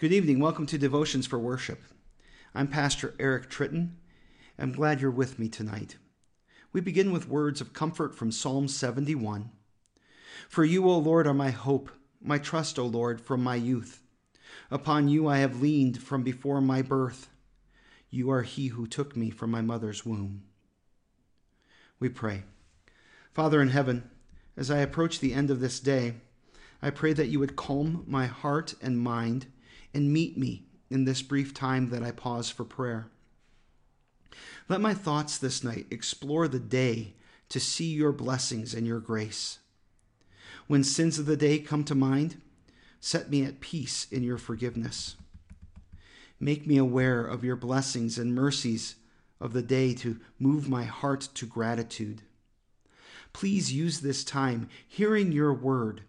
Good evening. Welcome to Devotions for Worship. I'm Pastor Eric Tritton. I'm glad you're with me tonight. We begin with words of comfort from Psalm 71. For you, O Lord, are my hope, my trust, O Lord, from my youth. Upon you I have leaned from before my birth. You are he who took me from my mother's womb. We pray. Father in heaven, as I approach the end of this day, I pray that you would calm my heart and mind and meet me in this brief time that I pause for prayer. Let my thoughts this night explore the day to see your blessings and your grace. When sins of the day come to mind, set me at peace in your forgiveness. Make me aware of your blessings and mercies of the day to move my heart to gratitude. Please use this time hearing your word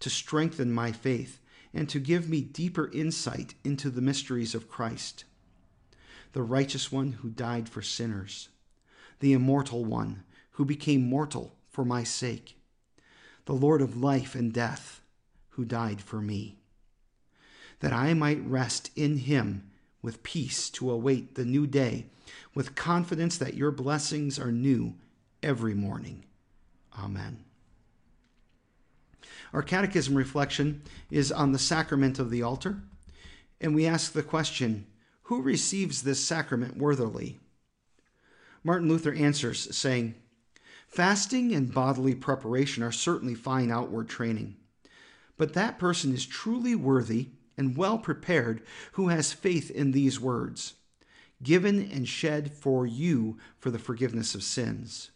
to strengthen my faith and to give me deeper insight into the mysteries of Christ, the righteous one who died for sinners, the immortal one who became mortal for my sake, the Lord of life and death who died for me, that I might rest in him with peace to await the new day, with confidence that your blessings are new every morning. Amen. Our catechism reflection is on the sacrament of the altar, and we ask the question who receives this sacrament worthily? Martin Luther answers, saying, Fasting and bodily preparation are certainly fine outward training, but that person is truly worthy and well prepared who has faith in these words given and shed for you for the forgiveness of sins.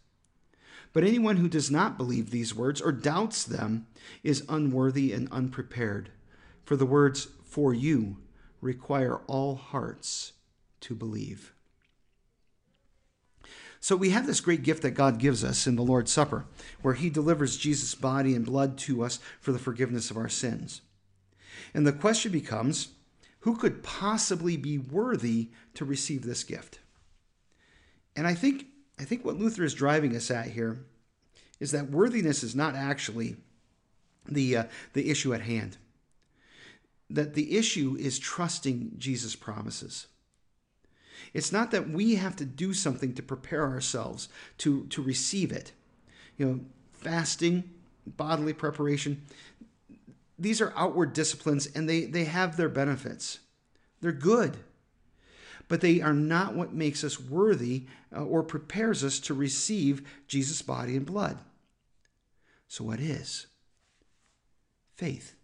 But anyone who does not believe these words or doubts them is unworthy and unprepared. For the words for you require all hearts to believe. So we have this great gift that God gives us in the Lord's Supper, where He delivers Jesus' body and blood to us for the forgiveness of our sins. And the question becomes who could possibly be worthy to receive this gift? And I think I think what Luther is driving us at here is that worthiness is not actually the, uh, the issue at hand. That the issue is trusting Jesus' promises. It's not that we have to do something to prepare ourselves to, to receive it. You know, fasting, bodily preparation, these are outward disciplines and they, they have their benefits. They're good but they are not what makes us worthy uh, or prepares us to receive Jesus' body and blood. So, what is? Faith.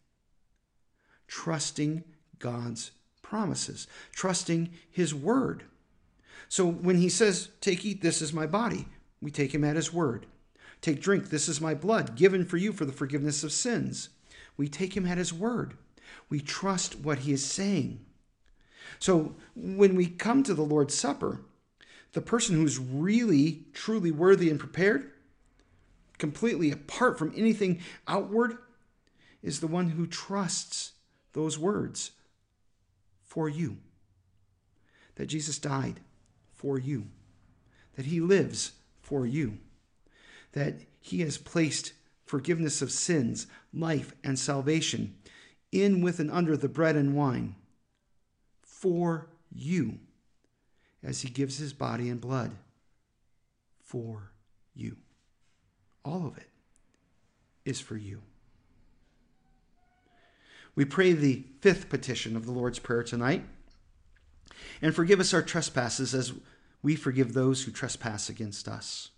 Trusting God's promises, trusting His word. So, when He says, Take, eat, this is my body, we take Him at His word. Take, drink, this is my blood, given for you for the forgiveness of sins. We take Him at His word. We trust what He is saying. So when we come to the Lord's Supper, the person who's really, truly worthy and prepared, completely apart from anything outward, is the one who trusts those words for you. That Jesus died for you, that he lives for you, that he has placed forgiveness of sins, life, and salvation in, with, and under the bread and wine for you as he gives his body and blood for you. All of it is for you. We pray the fifth petition of the Lord's Prayer tonight. And forgive us our trespasses as we forgive those who trespass against us.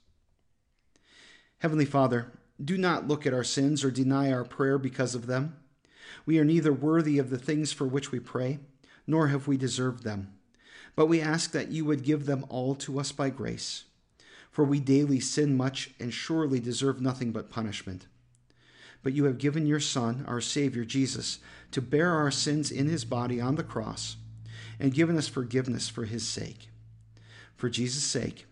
Heavenly Father, do not look at our sins or deny our prayer because of them. We are neither worthy of the things for which we pray nor have we deserved them. But we ask that you would give them all to us by grace. For we daily sin much and surely deserve nothing but punishment. But you have given your Son, our Savior Jesus, to bear our sins in his body on the cross, and given us forgiveness for his sake. For Jesus' sake,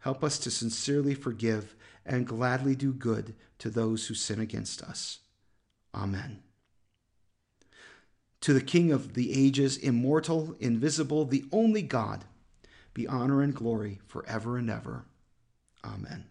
help us to sincerely forgive and gladly do good to those who sin against us. Amen to the King of the ages, immortal, invisible, the only God, be honor and glory forever and ever. Amen.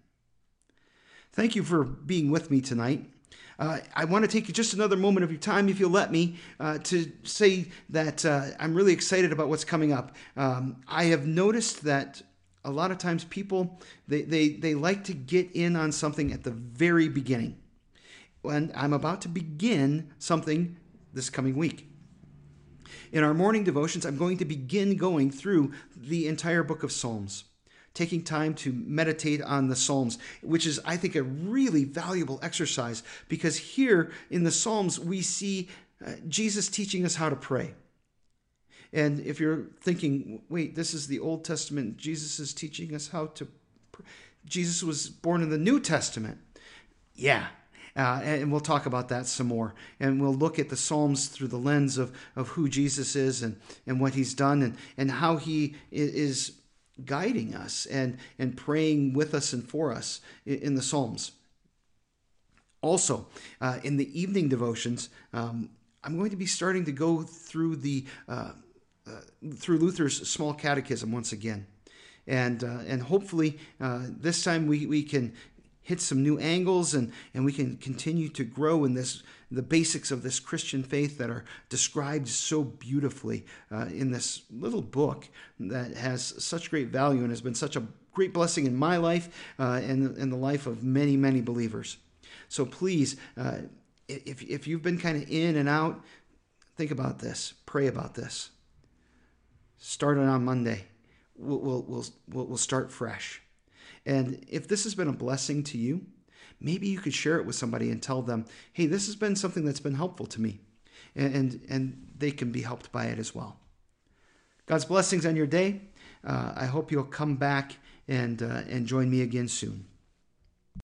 Thank you for being with me tonight. Uh, I want to take just another moment of your time, if you'll let me, uh, to say that uh, I'm really excited about what's coming up. Um, I have noticed that a lot of times people they, they, they like to get in on something at the very beginning. And I'm about to begin something this coming week. In our morning devotions, I'm going to begin going through the entire book of Psalms taking time to meditate on the Psalms, which is, I think, a really valuable exercise because here in the Psalms, we see uh, Jesus teaching us how to pray. And if you're thinking, wait, this is the Old Testament, Jesus is teaching us how to pray. Jesus was born in the New Testament. Yeah, uh, and we'll talk about that some more. And we'll look at the Psalms through the lens of, of who Jesus is and, and what he's done and, and how he is guiding us and, and praying with us and for us in, in the Psalms. Also, uh, in the evening devotions, um, I'm going to be starting to go through the uh, uh, through Luther's small catechism once again, and uh, and hopefully uh, this time we, we can hit some new angles and, and we can continue to grow in this the basics of this Christian faith that are described so beautifully uh, in this little book that has such great value and has been such a great blessing in my life uh, and in the life of many, many believers. So please, uh, if, if you've been kind of in and out, think about this, pray about this. Start it on Monday. We'll, we'll, we'll, we'll start fresh. And if this has been a blessing to you, maybe you could share it with somebody and tell them, hey, this has been something that's been helpful to me. And, and, and they can be helped by it as well. God's blessings on your day. Uh, I hope you'll come back and, uh, and join me again soon.